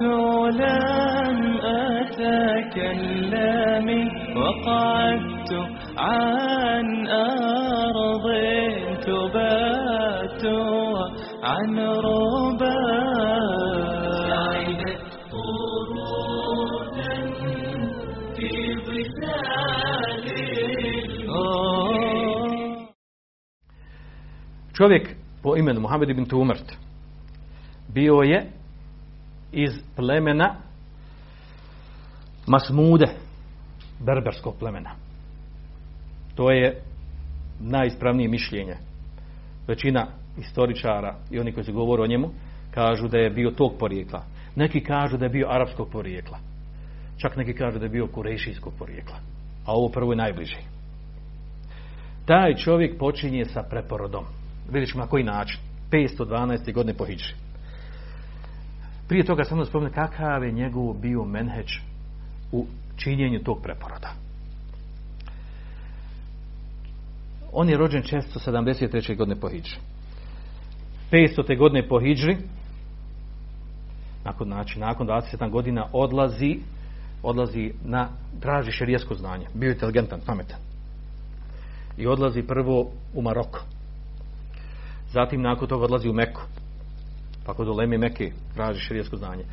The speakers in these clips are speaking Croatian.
فصمت لم أتكلم وقعدت عن أرض تبات عن ربا. سعدت قرونا في ظلال Čovjek po imenu Muhammed ibn Tumrt bio je iz plemena Masmude, berberskog plemena. To je najispravnije mišljenje. Većina istoričara i oni koji se govore o njemu kažu da je bio tog porijekla. Neki kažu da je bio arapskog porijekla. Čak neki kažu da je bio kurešijskog porijekla. A ovo prvo je najbliže. Taj čovjek počinje sa preporodom. Vidjet ćemo na koji način. 512. godine po Hidži. Prije toga samo da spomenu kakav je njegov bio menheđ u činjenju tog preporoda. On je rođen 673. godine po Hidži. 500. godine po Hidži nakon, znači, nakon 27 godina odlazi odlazi na traži šerijesko znanje. Bio je inteligentan, pametan. I odlazi prvo u Maroko. Zatim nakon toga odlazi u Meku. Pa kod Ulemi Meke traži širijesko znanje.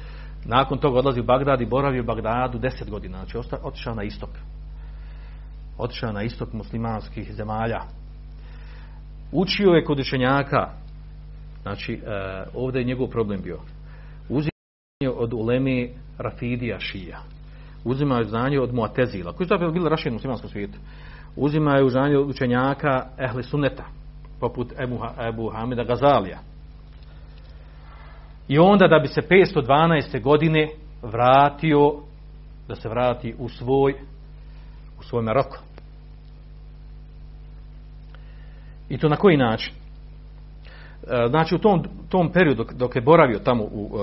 Nakon toga odlazi u Bagdad i boravi u Bagdadu deset godina. Znači otišao na istok. Otišao na istok muslimanskih zemalja. Učio je kod učenjaka. Znači e, ovdje je njegov problem bio. Uzimao od Ulemi Rafidija Šija. Uzimao je znanje od Muatezila. Koji su bili rašeni u muslimanskom svijetu. Uzimaju znanje od učenjaka Ehli Sunneta poput Ebu, Ebu Hamida Gazalija. I onda da bi se 512. godine vratio, da se vrati u svoj, u svoj Maroko. I to na koji način? E, znači u tom, tom periodu dok, je boravio tamo u uh,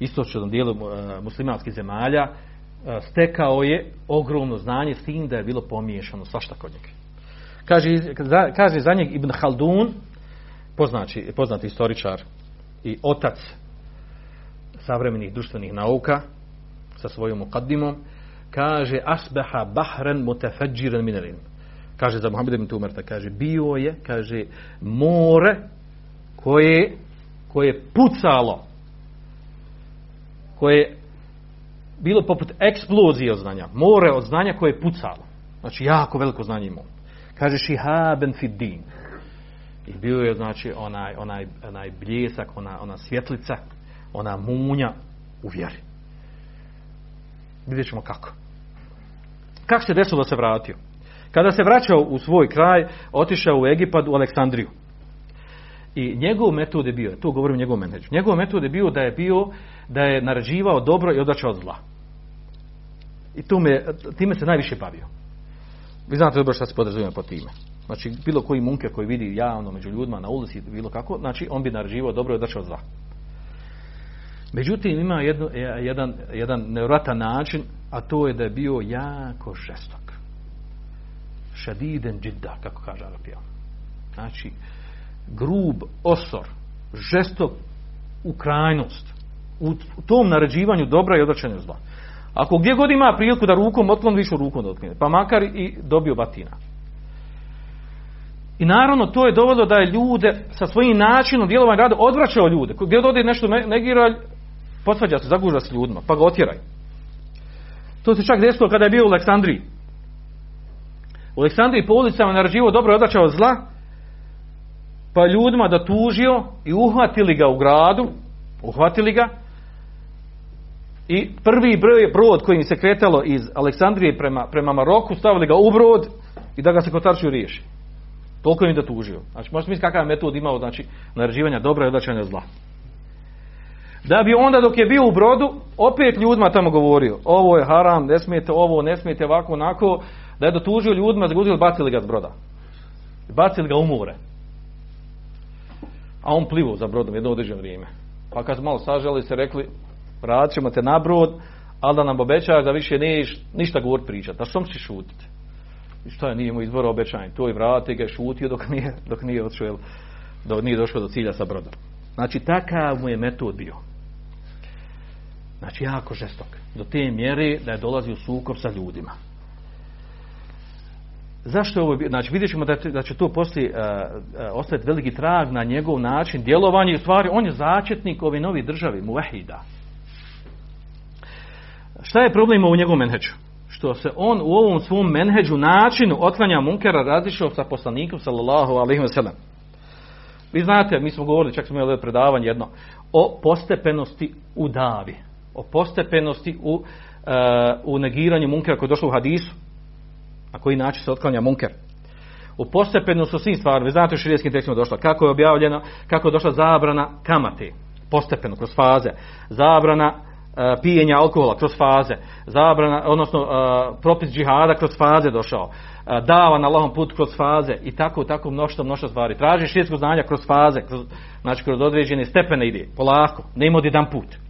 istočnom dijelu uh, muslimanskih zemalja, uh, stekao je ogromno znanje s tim da je bilo pomiješano svašta kod njega. Kaže, za, kaže za njeg Ibn Haldun, poznači, poznati istoričar i otac savremenih društvenih nauka sa svojom mukaddimom, kaže asbaha bahren mutafajjiran min al Kaže za Muhammed ibn Tumarta, kaže bio je, kaže more koje koje je pucalo koje je bilo poput eksplozije od znanja. More od znanja koje je pucalo. Znači jako veliko znanje imao. Kaže šihaben fid din. I bio je znači onaj, onaj, onaj bljesak, ona, ona svjetlica, ona munja u vjeri. Vidjet ćemo kako. Kako se desilo da se vratio? Kada se vraćao u svoj kraj, otišao u Egipat, u Aleksandriju. I njegov metod je bio, to govorim njegov menedžu, njegov metod je bio da je bio, da je narađivao dobro i odvraćao od zla. I tu me, time se najviše bavio. Vi znate dobro šta se podrazumije po time. Znači, bilo koji munker koji vidi javno među ljudima na ulici, bilo kako, znači, on bi narađivao dobro i odvraćao od zla. Međutim, ima jedno, jedan, jedan nevratan način, a to je da je bio jako žestok. Šadiden džidda, kako kaže Arapija. Znači, grub, osor, žestok u krajnost. U tom naređivanju dobra i odvraćanju zla. Ako gdje god ima priliku da rukom otklon, više rukom da otklone. Pa makar i dobio batina. I naravno to je dovoljno da je ljude sa svojim načinom djelovanja rada odvraćao ljude. Gdje ode nešto negira, posvađa se, zaguža se ljudima, pa ga otjeraj. To se čak desilo kada je bio u Aleksandriji. U Aleksandriji po ulicama narađivo dobro i odvraćao zla, pa ljudima da tužio i uhvatili ga u gradu, uhvatili ga, I prvi brod kojim se kretalo iz Aleksandrije prema, prema Maroku, stavili ga u brod i da ga se kotarčiju riješi. Toliko im da tužio. Znači, možete misliti kakav je metod imao, znači, naređivanja dobra i odlačanja zla. Da bi onda dok je bio u brodu, opet ljudima tamo govorio, ovo je haram, ne smijete ovo, ne smijete ovako, onako, da je dotužio ljudima, zagudili, bacili ga s broda. Bacili ga u more. A on plivo za brodom jedno određeno vrijeme. Pa kad malo sažali se rekli, vratit ćemo te na brod, ali da nam obećaš da više neš ništa govor pričati. Da što ćeš šutiti? I šta je, nije mu izvora obećanje. To je vrati ga je šutio dok nije, dok nije odšao, dok nije došao do cilja sa brodom. Znači, takav mu je metod bio. Znači, jako žestok. Do te mjere da je dolazio u sukob sa ljudima. Zašto je ovo, znači vidjet ćemo da, će to poslije uh, uh, ostati veliki trag na njegov način djelovanja i stvari on je začetnik ove novi državi, muvahida. Šta je problem u njegovom menheđu? Što se on u ovom svom menheđu načinu otklanja munkera razišao sa poslanikom sallallahu alaihi wa sallam. Vi znate, mi smo govorili, čak smo imali predavanje jedno, o postepenosti u davi. O postepenosti u, uh, u negiranju munkera koji je došlo u hadisu. Na koji način se otklanja munker. U postepenu su svim stvarima, vi znate u širijskim tekstima došla, kako je objavljeno, kako je došla zabrana kamate, postepeno, kroz faze, zabrana uh, pijenja alkohola kroz faze, zabrana, odnosno uh, propis džihada kroz faze došao, dava na Allahom put kroz faze i tako, tako mnoštvo, mnoštvo stvari. Traži širijsko znanja kroz faze, kroz, znači kroz određene stepene ide, polako, ne ima od jedan put.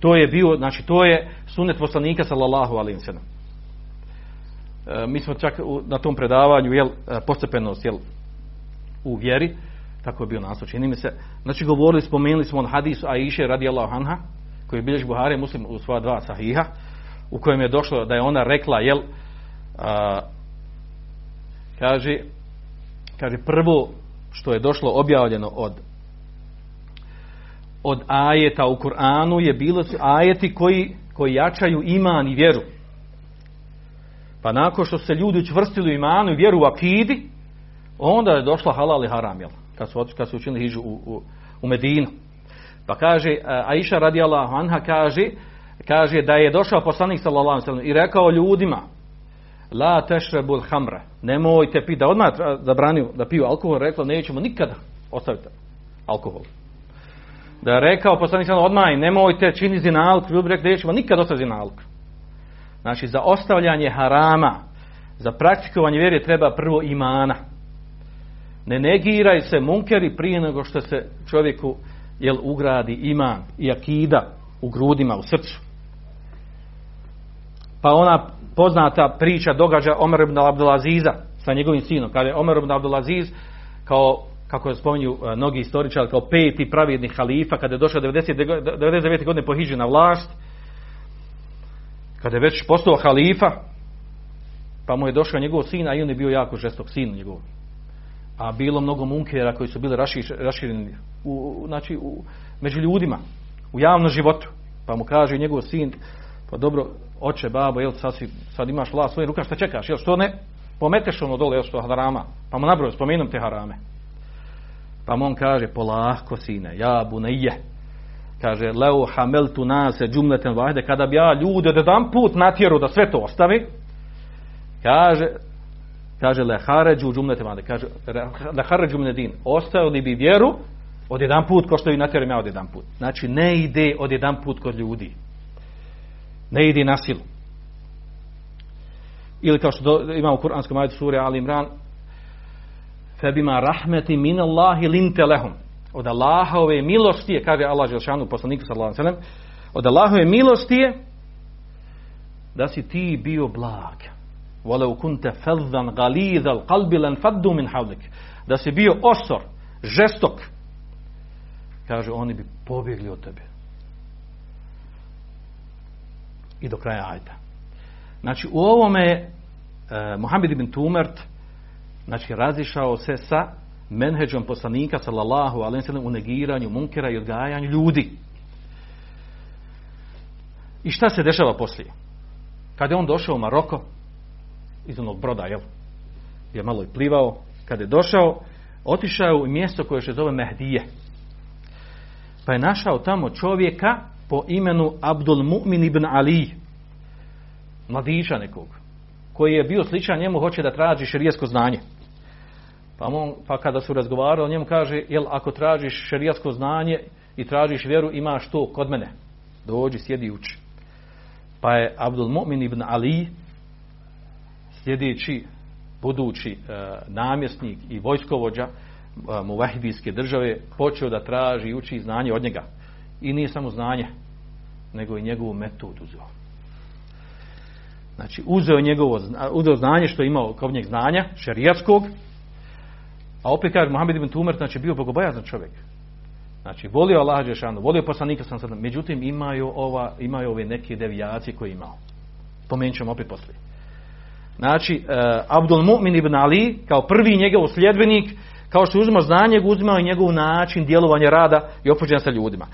To je bio, znači to je sunet poslanika sallallahu alaihi sallam. E, mi smo čak na tom predavanju jel, e, postepenost jel, u vjeri, tako je bio naslov, čini mi se. Znači govorili, spomenuli smo on hadisu Aisha radijallahu anha, koji je bilješ Buhari muslim u svoja dva sahiha, u kojem je došlo da je ona rekla, jel, a, kaže, kaže prvo što je došlo objavljeno od od ajeta u Kur'anu je bilo ajeti koji, koji jačaju iman i vjeru. Pa nakon što se ljudi učvrstili imanu i vjeru u akidi, onda je došla halal i haram, jel? Kad su, kad su učinili u, u, u Medinu. Pa kaže, Aisha radijallahu anha kaže, kaže da je došao poslanik sallallahu alejhi i rekao ljudima la tešrebul hamra nemojte piti da odmah zabranio da piju alkohol rekla nećemo nikada ostaviti alkohol da je rekao poslanik sallallahu odmah nemojte čini zinalk ljudi rekli nećemo nikada ostaviti zinalk Znači, za ostavljanje harama, za praktikovanje vjere treba prvo imana. Ne negiraj se munkeri prije nego što se čovjeku jel, ugradi iman i akida u grudima, u srcu. Pa ona poznata priča događa Omer ibn Abdulaziza sa njegovim sinom. Kada je Omer ibn Abdulaziz kao kako spominju mnogi istoričari, kao peti pravjedni halifa, kada je došao 90, 99. godine po na vlast, kada je već postao halifa, pa mu je došao njegov sin, a i on je bio jako žestok sin njegov. A bilo mnogo munkera koji su bili rašireni u, znači, u, među ljudima, u javnom životu. Pa mu kaže njegov sin, pa dobro, oče, babo, jel, sad, si, sad imaš vlast svoje ruka, šta čekaš, jel, što ne, pometeš ono dole, jel, što harama, pa mu nabroj, spomenom te harame. Pa on kaže, polako, sine, ja, buneje, kaže leo hameltu nase džumleten vahde. Kada bi ja ljude da dam put natjeru da sve to ostavi kaže kaže le haređu džumleten vahde. Kaže le haređu din. Ostavili bi vjeru od jedan put ko što i natjerujem ja od jedan put znači ne ide od jedan put kod ljudi. Ne ide na silu. Ili kao što do, ima u kuranskom ajetu suri Ali Imran febima rahmeti min Allahi linte lehum od Allahove milosti je, kaže Allah Želšanu poslaniku sallallahu sellem, od Allahove milosti je da si ti bio blag. Walau kunta faddan ghalidha alqalbi lan faddu min hawlik. Da si bio osor, žestok. Kaže oni bi pobjegli od tebe. I do kraja ajta. Znači u ovome e, Muhammed ibn Tumert znači razišao se sa menheđom poslanika sallallahu alejhi u negiranju munkera i odgajanju ljudi. I šta se dešava poslije? Kad je on došao u Maroko iz onog broda, jel? Je malo i plivao, kad je došao, otišao u mjesto koje se zove Mehdije. Pa je našao tamo čovjeka po imenu Abdul Mu'min ibn Ali, mladića nekog, koji je bio sličan njemu, hoće da traži šerijesko znanje. Pa, on, pa kada su razgovarali, njemu kaže, jel ako tražiš šerijasko znanje i tražiš vjeru, imaš to kod mene. Dođi, sjedi uči. Pa je Abdul Mu'min ibn Ali, sljedeći, budući e, namjesnik i vojskovođa e, muvahidijske države, počeo da traži i uči znanje od njega. I nije samo znanje, nego i njegovu metodu uzeo. Znači, uzeo njegovo uzeo znanje što je imao kao njeg znanja, šerijatskog, a opet kaže Muhammed ibn Tumer, znači bio bogobojazan čovjek. Znači, volio Allah Đešanu, volio poslanika sam sada, međutim imaju, ova, imaju ove neke devijacije koje je imao. Spomenut ćemo opet poslije. Znači, uh, Abdul Mu'min ibn Ali, kao prvi njegov sljedbenik, kao što je uzimao znanje, uzimao i njegov način djelovanja rada i opođenja sa ljudima.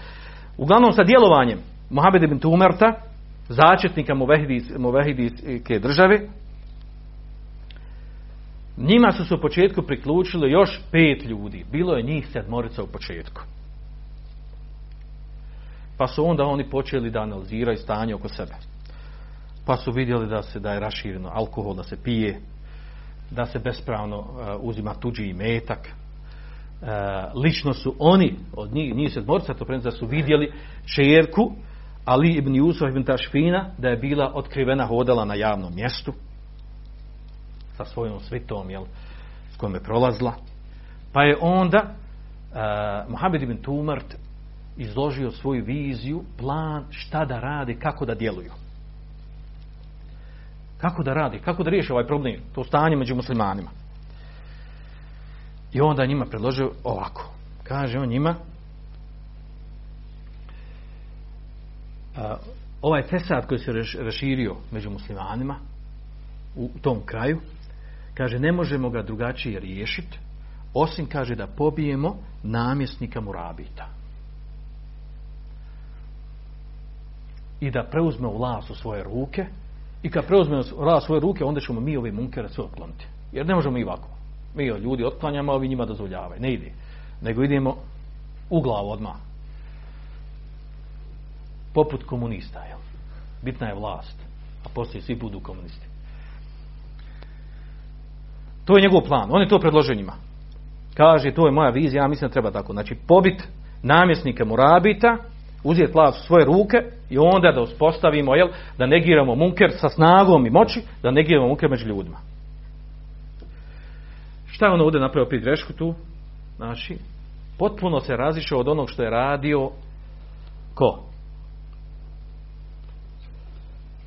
Uglavnom sa djelovanjem Muhammed ibn Tumerta, začetnika Muvehidijske države, njima su se u početku priključili još pet ljudi. Bilo je njih sedmorica u početku. Pa su onda oni počeli da analiziraju stanje oko sebe. Pa su vidjeli da se da je rašireno alkohol, da se pije, da se bespravno uh, uzima tuđi imetak. Uh, lično su oni, od njih, njih sedmorica, to da su vidjeli čerku Ali ibn Jusuf ibn Tašfina, da je bila otkrivena hodala na javnom mjestu sa svojom svitom, jel, s kojom je prolazila. Pa je onda uh, Muhammed ibn Tumart izložio svoju viziju, plan šta da radi, kako da djeluju. Kako da radi, kako da riješi ovaj problem, to stanje među muslimanima. I onda njima predložio ovako. Kaže on njima, a, ovaj fesad koji se raširio među muslimanima u tom kraju, kaže ne možemo ga drugačije riješiti, osim kaže da pobijemo namjesnika Murabita. I da preuzme vlast u svoje ruke i kad preuzme vlast u svoje ruke, onda ćemo mi ove munkere sve otkloniti. Jer ne možemo i ovako. Mi ljudi otklanjamo, a ovi njima dozvoljavaju. Ne ide. Nego idemo u glavu odmah poput komunista. Jel? Bitna je vlast, a poslije svi budu komunisti. To je njegov plan. On je to predložio njima. Kaže, to je moja vizija, ja mislim da treba tako. Znači, pobit namjesnika Murabita, uzeti u svoje ruke i onda da uspostavimo, jel, da negiramo munker sa snagom i moći, da negiramo munker među ljudima. Šta je ono ovdje napravio opet grešku tu? Znači, potpuno se razišao od onog što je radio ko?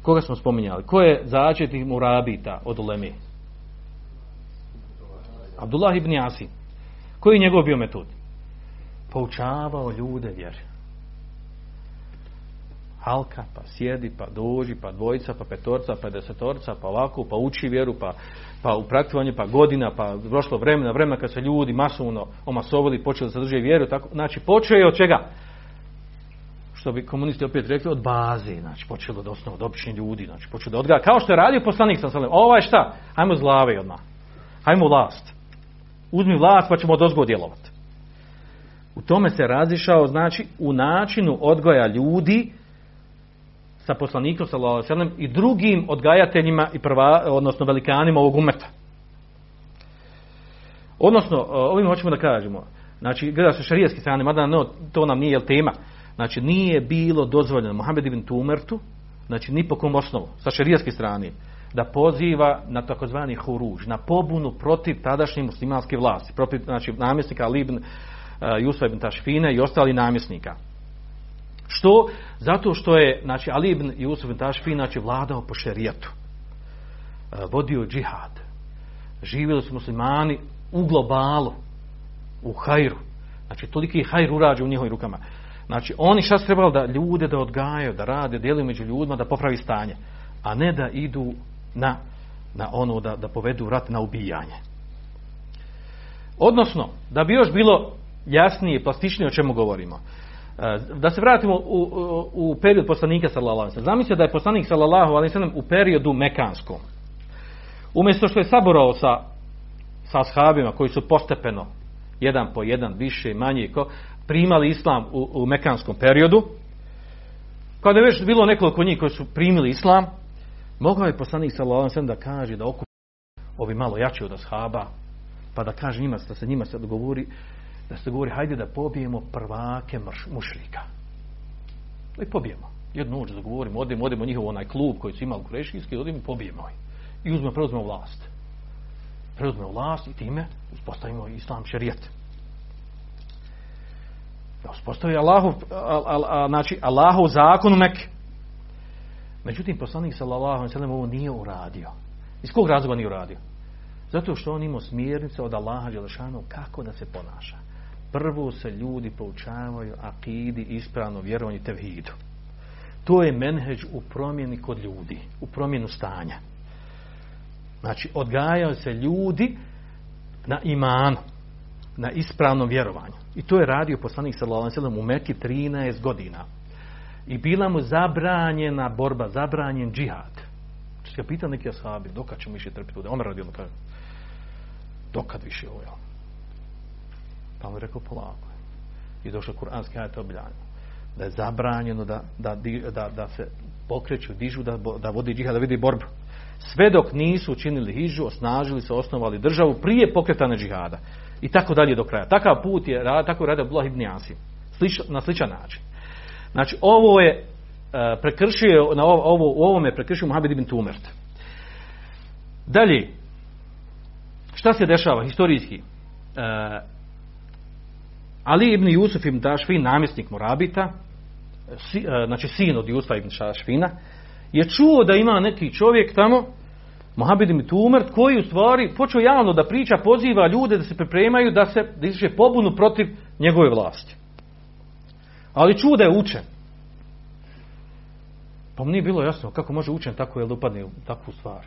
Koga smo spominjali? Ko je začetnik Murabita od Ulemi? Abdullah ibn Asim. Koji je njegov bio metod? Poučavao ljude vjeri. Halka, pa sjedi, pa dođi, pa dvojica, pa petorca, pa desetorca, pa ovako, pa uči vjeru, pa, pa u praktikovanje, pa godina, pa prošlo vremena, vremena kad se ljudi masovno omasovali, počeli držati vjeru, tako, znači počeo je od čega? što bi komunisti opet rekli, od baze, znači počelo od osnova, od običnih ljudi, znači počelo da kao što je radio poslanik salim, ovaj šta, hajmo zlave odmah, hajmo vlast, uzmi vlast pa ćemo od djelovati. U tome se razišao, znači, u načinu odgoja ljudi sa poslanikom sallallahu i drugim odgajateljima i prva, odnosno velikanima ovog umeta. Odnosno, ovim hoćemo da kažemo, znači, gleda se šarijetski strane, mada no, to nam nije tema, Znači nije bilo dozvoljeno Mohamed ibn Tumertu, znači ni po kom osnovu, sa šerijaske strane, da poziva na takozvani huruž, na pobunu protiv tadašnje muslimanske vlasti, protiv znači, namjesnika Ali ibn uh, Jusa ibn Tašfine i ostali namjesnika. Što? Zato što je znači, Ali ibn Jusuf ibn znači, vladao po šerijatu. Uh, vodio džihad. Živjeli su muslimani u globalu, u hajru. Znači, toliki hajr urađe u njihovim rukama. Znači, oni šta su trebali da ljude da odgajaju, da rade, djeluju među ljudima, da popravi stanje. A ne da idu na, na ono, da, da povedu rat na ubijanje. Odnosno, da bi još bilo jasnije, plastičnije o čemu govorimo. E, da se vratimo u, u, u period poslanika sallallahu alejhi Zamislite da je poslanik sallallahu alejhi u periodu mekanskom. Umjesto što je saborao sa sa ashabima koji su postepeno jedan po jedan više manje ko primali islam u, u mekanskom periodu, kada je već bilo nekoliko njih koji su primili islam, mogao je poslanik sallallahu da kaže da okupi ovi malo jači od ashaba, pa da kaže njima, da se njima se dogovori, da se govori, hajde da pobijemo prvake mrš, mušrika. Da ih pobijemo. Jednu noć dogovorimo, odemo, odemo njihov onaj klub koji su imali kurešijski, odemo pobijemo ih. I uzmemo, preuzmemo vlast. Preuzmemo vlast i time uspostavimo islam šerijet. Da uspostavi Allahu, a, a, a, znači Allahu zakon u Mekke. Međutim, poslanik sallallahu alejhi ve ovo nije uradio. Iz kog razloga nije uradio? Zato što on imao smjernice od Allaha Đelešanu kako da se ponaša. Prvo se ljudi poučavaju akidi, ispravno vjerovanju tevhidu. To je menheđ u promjeni kod ljudi, u promjenu stanja. Znači, odgajaju se ljudi na imanu, na ispravnom vjerovanju. I to je radio poslanik sallallahu alejhi ve u Mekki 13 godina. I bila mu zabranjena borba, zabranjen džihad. Če se pita neki ashabi, dokad ćemo više trpiti ovdje? Omer radi ono kaže, dokad više ovo? Pa mu je rekao polako. I došao kuranski ajat objavljeno. Da je zabranjeno da, da, da, da se pokreću, dižu, da, da vodi džihad, da vidi borbu. Sve dok nisu učinili hižu, osnažili se, osnovali državu prije pokretane džihada. I tako dalje do kraja. Takav put je, tako radi Abdullah ibn Asim. Slič, na sličan način. Znači, ovo je uh, prekršio, na ovo, u ovome prekršio Muhammed ibn Tumert. Dalje, šta se dešava historijski? Uh, Ali ibn Jusuf ibn Dašfin, namjesnik Morabita, uh, znači sin od Jusufa ibn Dašfina, je čuo da ima neki čovjek tamo, Mohamed ibn Tumert, koji u stvari počeo javno da priča, poziva ljude da se pripremaju, da se da pobunu protiv njegove vlasti. Ali je učen. Pa mu nije bilo jasno kako može učen tako je da upadne u takvu stvar.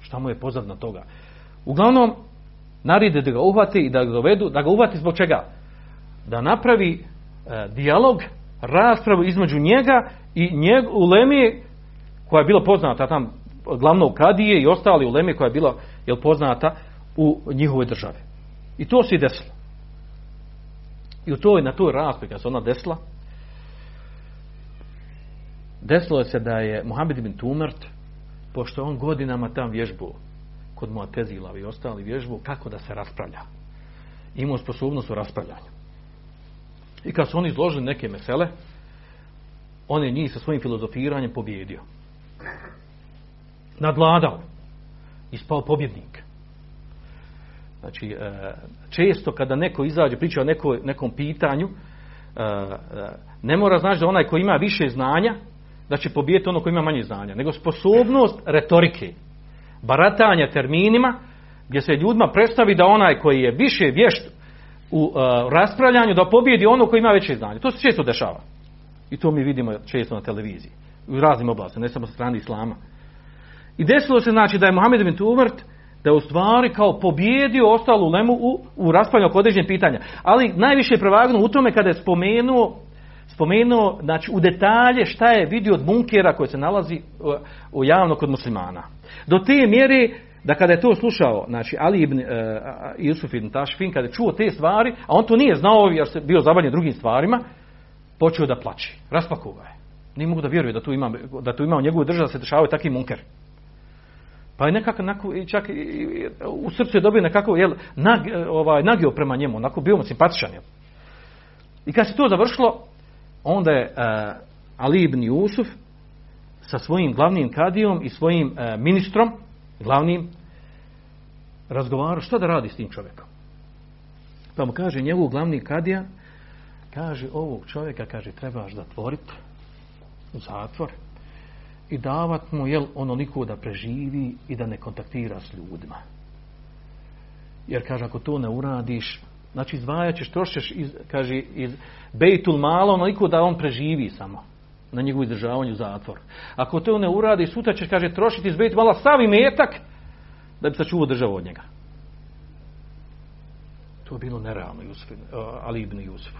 Šta mu je pozadna toga. Uglavnom, naride da ga uhvati i da ga dovedu, da ga uhvati zbog čega? Da napravi e, dijalog, raspravu između njega i njeg, ulemi koja je bila poznata tam glavnog kadije i ostali ulemi koja je bila jel, poznata u njihovoj državi. I to se i desilo. I u toj, na toj raspravi kad se ona desila, desilo se da je Muhammed ibn Tumert, pošto on godinama tam vježbu kod Muatezila i ostali vježbu, kako da se raspravlja. Imao sposobnost u raspravljanju. I kad su oni izložili neke mesele, on je njih sa svojim filozofiranjem pobjedio. Nadladao. Ispao pobjednik. Znači, često kada neko izađe, priča o neko, nekom pitanju, ne mora znači da onaj ko ima više znanja, da će pobijeti ono koji ima manje znanja, nego sposobnost retorike, baratanja terminima, gdje se ljudima predstavi da onaj koji je više vješt u uh, raspravljanju, da pobijedi ono koji ima veće znanje. To se često dešava. I to mi vidimo često na televiziji. U raznim oblastima, ne samo sa strane islama. I desilo se znači da je Mohamed bin Tumert da je u stvari kao pobjedio ostalu lemu u, u raspravljanju oko određenih pitanja. Ali najviše je prevagnuo u tome kada je spomenuo spomenuo znači, u detalje šta je vidio od bunkera koji se nalazi u, u javno kod muslimana. Do te mjere da kada je to slušao, znači Ali ibn uh, Yusuf ibn Tašfin, kada je čuo te stvari, a on to nije znao jer se bio zabavljen drugim stvarima, počeo da plači. Raspakuva je. Nije mogu da vjeruje da tu ima, da tu ima u njegovu državu da se dešavaju takvi munker. Pa je nekako, nekako čak i, u srcu je dobio nekako, jel, nag, ovaj, nagio prema njemu, onako bio mu simpatičan. Jel. I kad se to završilo, onda je uh, Ali ibn Jusuf sa svojim glavnim kadijom i svojim uh, ministrom, glavnim, razgovarao što da radi s tim čovjekom. Pa mu kaže njegov glavni kadija, kaže ovog čovjeka, kaže trebaš da tvoriti u zatvor i davat mu jel onoliko da preživi i da ne kontaktira s ljudima. Jer kaže ako to ne uradiš, Znači izdvajat ćeš, trošiš, iz, kaže, iz bejtul malo, onoliko da on preživi samo na njegovu izdržavanju zatvor. Ako to ne uradi, sutra ćeš, kaže, trošiti iz bejtul malo sav metak da bi sačuvao državu od njega. To je bilo nerealno, Jusuf, uh, Ali ibn Jusuf.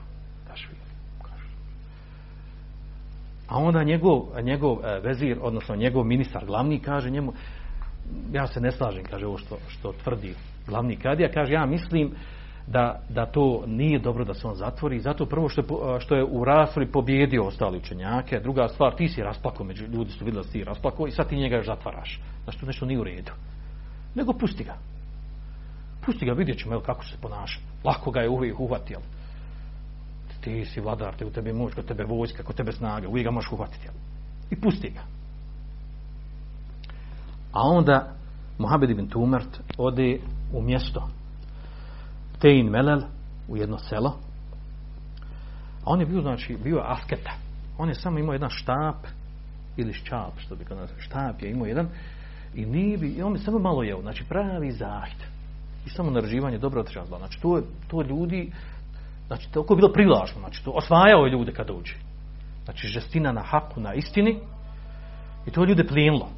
A onda njegov, njegov uh, vezir, odnosno njegov ministar glavni, kaže njemu, ja se ne slažem, kaže ovo što, što tvrdi glavni kadija, kaže, ja mislim, da, da to nije dobro da se on zatvori. Zato prvo što što je u raspravi pobjedio ostali učenjake. Druga stvar, ti si rasplako, među ljudi su vidjeli da ti rasplako i sad ti njega još zatvaraš. Znači to nešto nije u redu. Nego pusti ga. Pusti ga, vidjet ćemo kako se ponaša. Lako ga je uvijek uhvatio. Ti si vladar, te u tebi moć, kod tebe vojska, kod tebe snaga, uvijek ga možeš uhvatiti. I pusti ga. A onda Mohamed ibn Tumert ode u mjesto Tein Melel u jedno selo. A on je bio, znači, bio asketa. On je samo imao jedan štap ili ščap, što bi kada štap je imao jedan i nije bi, i on bi samo malo jeo, znači pravi zahtjev. I samo narživanje dobro otišao zla. Znači to, to ljudi, znači toliko je bilo privlačno, znači to osvajao je ljude kada uđe. Znači žestina na haku, na istini i to je ljude plijenilo.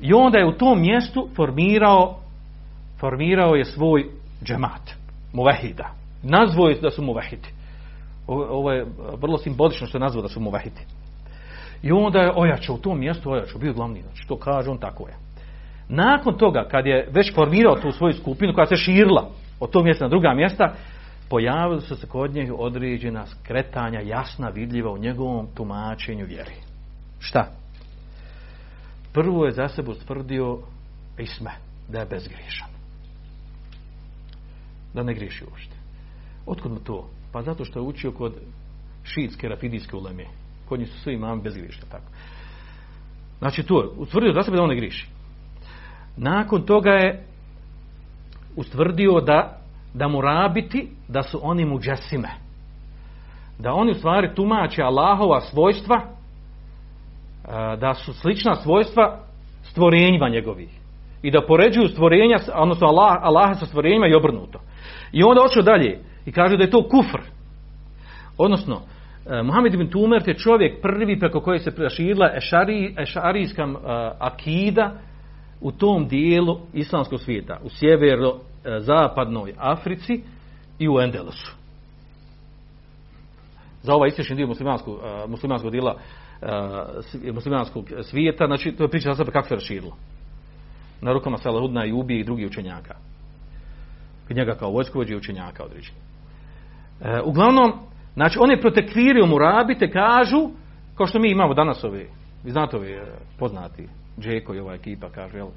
I onda je u tom mjestu formirao formirao je svoj džemat, muvahida. Nazvao je da su muvahidi. Ovo je vrlo simbolično što je nazvao da su muvahidi. I onda je ojačao u tom mjestu, ojačao, bio glavni, znači to kaže on tako je. Nakon toga, kad je već formirao tu svoju skupinu koja se širila od tog mjesta na druga mjesta, pojavili su se kod njega određena skretanja jasna, vidljiva u njegovom tumačenju vjeri. Šta? Prvo je za sebe ustvrdio isme, da je bezgriješan. Da ne griješi uopšte. Otkud mu to? Pa zato što je učio kod šiitske rafidijske uleme. Kod njih su svi imami bezgriješni. Tako. Znači to je, utvrdio za sebe da on ne griješi. Nakon toga je ustvrdio da, da mu rabiti da su oni muđasime. Da oni u stvari tumače Allahova svojstva da su slična svojstva stvorenjima njegovih. I da poređuju stvorenja, odnosno Allah, Allaha sa stvorenjima i obrnuto. I onda očeo dalje i kaže da je to kufr. Odnosno, Muhammed ibn Tumert je čovjek prvi preko koje se proširila ešari, ešarijska akida u tom dijelu islamskog svijeta, u sjevero-zapadnoj Africi i u Endelusu. Za ovaj istočni dio muslimanskog, muslimanskog dijela muslimanskog svijeta, znači to je priča kako se raširilo. Na rukama Salahudna i ubije i drugih učenjaka. Njega kao vojskovođe i učenjaka određeni. E, uglavnom, znači one protekvirio mu rabite kažu, kao što mi imamo danas ovi, vi znate ovi poznati, Džeko i ova ekipa kažu, jel,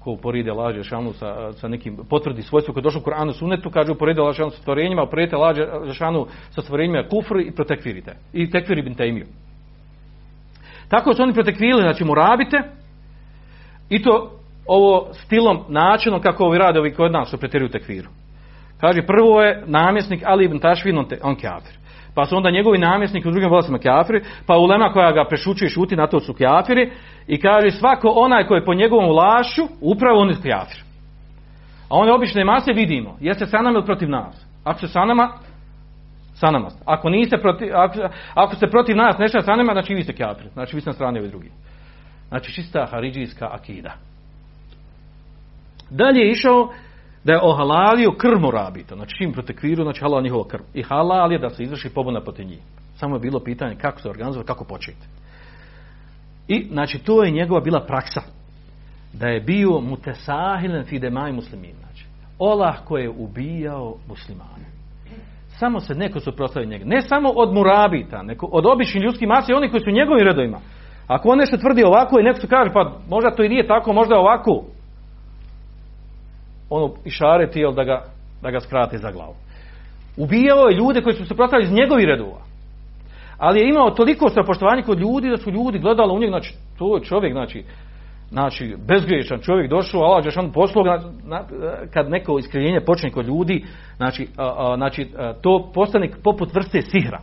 ko uporide laže šanu sa, sa nekim, potvrdi svojstvo koji je došao u Koranu sunetu, kaže uporide laže šanu sa stvorenjima, uporide laže šanu sa stvorenjima kufr i protekvirite. I tekviri bin taimiju. Tako su oni protekvirili, znači mu rabite, i to ovo stilom, načinom kako ovi rade ovi kod nas što pretjeruju tekviru. Kaže, prvo je namjesnik Ali ibn Tašvin, on, te, kafir. Pa su onda njegovi namjesnik u drugim vlasima kafiri, pa ulema koja ga prešučuje i šuti na to su kafiri i kaže svako onaj koji je po njegovom lašu, upravo on je kafir. A one obične mase vidimo, jeste sa nama ili protiv nas. Ako se sa nama, sa nama. Ako, niste protiv, ako, ako ste protiv nas nešto sa nama, znači vi ste kafir. Znači vi ste na strani ovi drugi. Znači čista haridžijska akida. Dalje je išao da je ohalalio krv morabita, znači čim protekviru, znači halal njihova krv. I halal je da se izvrši pobuna protiv njih. Samo je bilo pitanje kako se organizuje, kako početi. I, znači, to je njegova bila praksa. Da je bio mutesahilen fidemaj muslimin. Znači, olah koji je ubijao muslimane. Samo se neko suprostavio njega. Ne samo od murabita, neko od običnih ljudskih masa i oni koji su u njegovim redovima. Ako on nešto tvrdi ovako i neko se kaže, pa možda to i nije tako, možda ovako ono išareti jel, da ga, da ga skrate za glavu. Ubijao je ljude koji su se prostavili iz njegovih redova. Ali je imao toliko strapoštovanja kod ljudi da su ljudi gledali u njeg, znači to je čovjek, znači, znači bezgriješan čovjek došao, Allah Đešan poslao kad neko iskrivljenje počne kod ljudi, znači, a, a, znači a, to postane poput vrste sihra.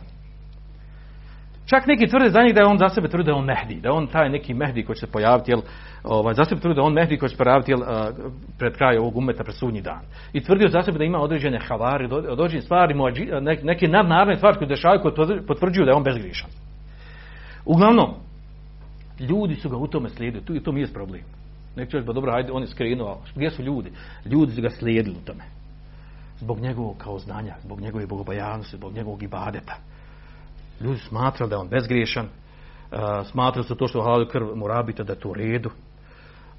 Čak neki tvrde za njih da je on za sebe tvrde da on Mehdi, da je on taj neki Mehdi koji će se pojaviti, jel, ovaj, za sebe tvrde da je on Mehdi koji će se pojaviti jel, pred kraj ovog umeta, pred sudnji dan. I tvrdio za sebe da ima određene havari, određene stvari, neke nadnaravne stvari koje dešavaju koje potvrđuju da je on bezgrišan. Uglavnom, ljudi su ga u tome slijedili, tu i to mi je problem. Nek čovjek, ba dobro, hajde, on je skrenuo, gdje su ljudi? Ljudi su ga slijedili u tome. Zbog njegovog kao znanja, zbog njegove bogobojanosti, zbog njegovog ibadeta ljudi smatrali da je on bezgriješan, uh, smatrali su to što halal krv biti da je to u redu.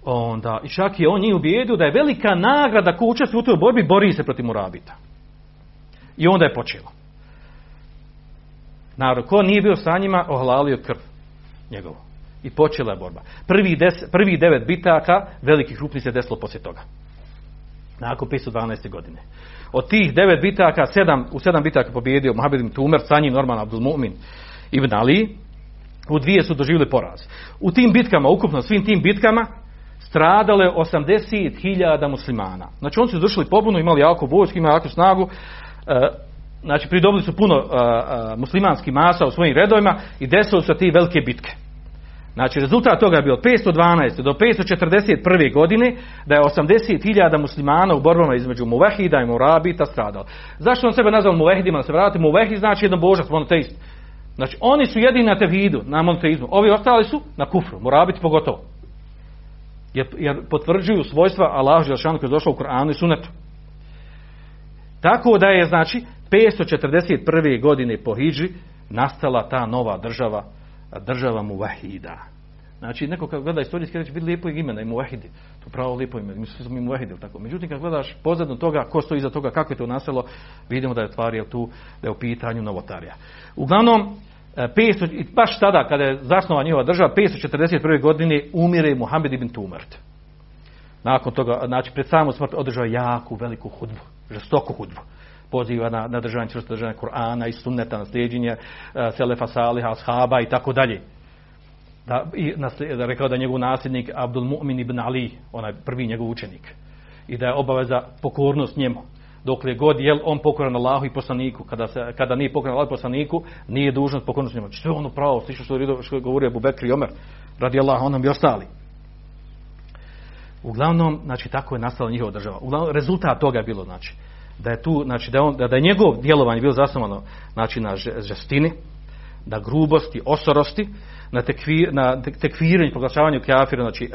onda, i čak je on njih ubijedio da je velika nagrada ko učestvuje u toj borbi, bori se protiv Murabita. I onda je počelo. Narod, ko nije bio sa njima, ohlalio krv njegovo. I počela je borba. Prvi, des, prvi devet bitaka, velikih krupnih se desilo poslije toga. Nakon 512. godine. Od tih devet bitaka, sedam, u sedam bitaka pobjedio Mohamed ibn Tumer, sa njim normalno Abdul Mu'min ibn Ali, u dvije su doživjeli poraz. U tim bitkama, ukupno svim tim bitkama, stradalo je 80.000 muslimana. Znači oni su izvršili pobunu, imali jako vojsku, imali jako snagu, e, znači pridobili su puno e, e, muslimanskih masa u svojim redovima i desilo su ti velike bitke. Znači rezultat toga je bio od 512. do 541. godine da je 80.000 muslimana u borbama između Muvehida i Murabita stradalo. Zašto on sebe nazvao Muvehidima? Da se vratimo, Muvehid znači jedno božac, monoteist. Znači oni su jedini na tevhidu, na monoteizmu. Ovi ostali su na kufru, Murabiti pogotovo. Jer, jer potvrđuju svojstva Allahu Želšanu koji je došao u Koranu i Sunetu. Tako da je, znači, 541. godine po Hidži nastala ta nova država, država Muvahida. Znači, neko kad gleda istorijski reći, vidi lijepo imena i Muvahidi. To pravo lijepo ime, mi smo mi Muvahidi, tako. Međutim, kad gledaš pozadno toga, ko stoji iza toga, kako je to nastalo, vidimo da je tvar je tu, da je u pitanju novotarija. Uglavnom, 500, i baš tada kada je zasnova njihova država, 541. godine umire Muhammed ibn Tumart. Nakon toga, znači pred samom smrt održao jaku, veliku hudbu, žestoku hudbu. Poziva na, na državanje čvrsto državanje Kur'ana i sunneta, na uh, Selefa Saliha, Ashaba i tako dalje. Da, i da rekao da je njegov nasljednik Abdul Mu'min ibn Ali, onaj prvi njegov učenik. I da je obaveza pokornost njemu dokle god je on pokoran Allahu i poslaniku, kada, se, kada nije pokoran Allahu i poslaniku, nije dužnost pokornost njemu. Sve ono pravo, slično što, što je govorio Abu Bekr i Omer, radi Allah, onom i ostali. Uglavnom, znači, tako je nastala njihova država. Uglavnom, rezultat toga je bilo, znači, da je tu, znači, da je, on, da je njegov djelovanje bilo zasnovano, znači, na žestini, na grubosti, osorosti, na, tekvir, na tekviranju, proglašavanju kafira, znači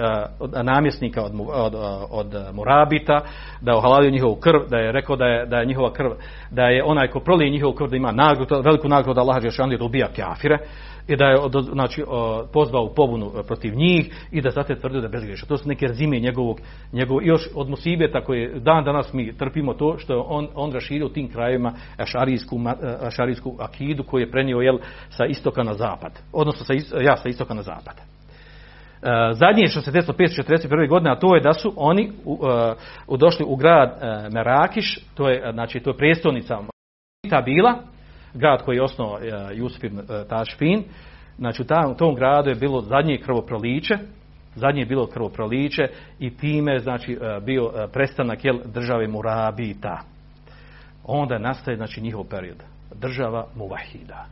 namjesnika od, od, od Murabita, da je njihovu krv, da je rekao da je, da je njihova krv, da je onaj ko prolije njihovu krv da ima nagradu, veliku nagradu da Allah Žešan da ubija kafire i da je znači, pozvao pobunu protiv njih i da zato tvrdio da je bezgrešan. To su neke razime njegovog, njegovog još od Musibeta koje dan danas mi trpimo to što je on, on raširio tim krajevima ašarijsku, ašarijsku akidu koju je prenio jel, sa istoka na zapad. Odnosno sa, ja, sa istoka na zapad. Zadnje što se desilo 541. godine, a to je da su oni došli u grad Merakiš, to je, znači, to je prijestolnica ta bila, grad koji je osnovao Jusuf ibn Tašfin, znači u tom gradu je bilo zadnje krvoproliće, zadnje je bilo krvoproliće i time znači bio prestanak jel, države Murabita. Onda nastaje znači njihov period. Država Muvahida.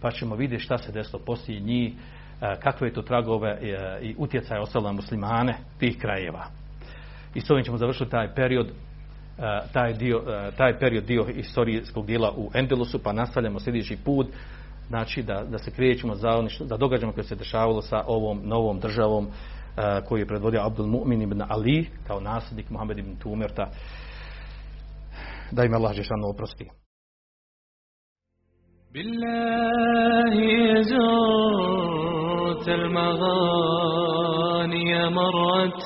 Pa ćemo vidjeti šta se desilo poslije njih, kakve je to tragove i utjecaj ostalo na muslimane tih krajeva. I s ovim ćemo završiti taj period taj, dio, taj period dio historijskog dijela u Endelusu, pa nastavljamo sljedeći put, znači da, da se krećemo za, za događajima koje se dešavalo sa ovom novom državom koju je predvodio Abdul Mu'min ibn Ali kao nasljednik Muhammed ibn Tumerta da im Allah Žešanu oprosti. بالله زرت المغاني مرة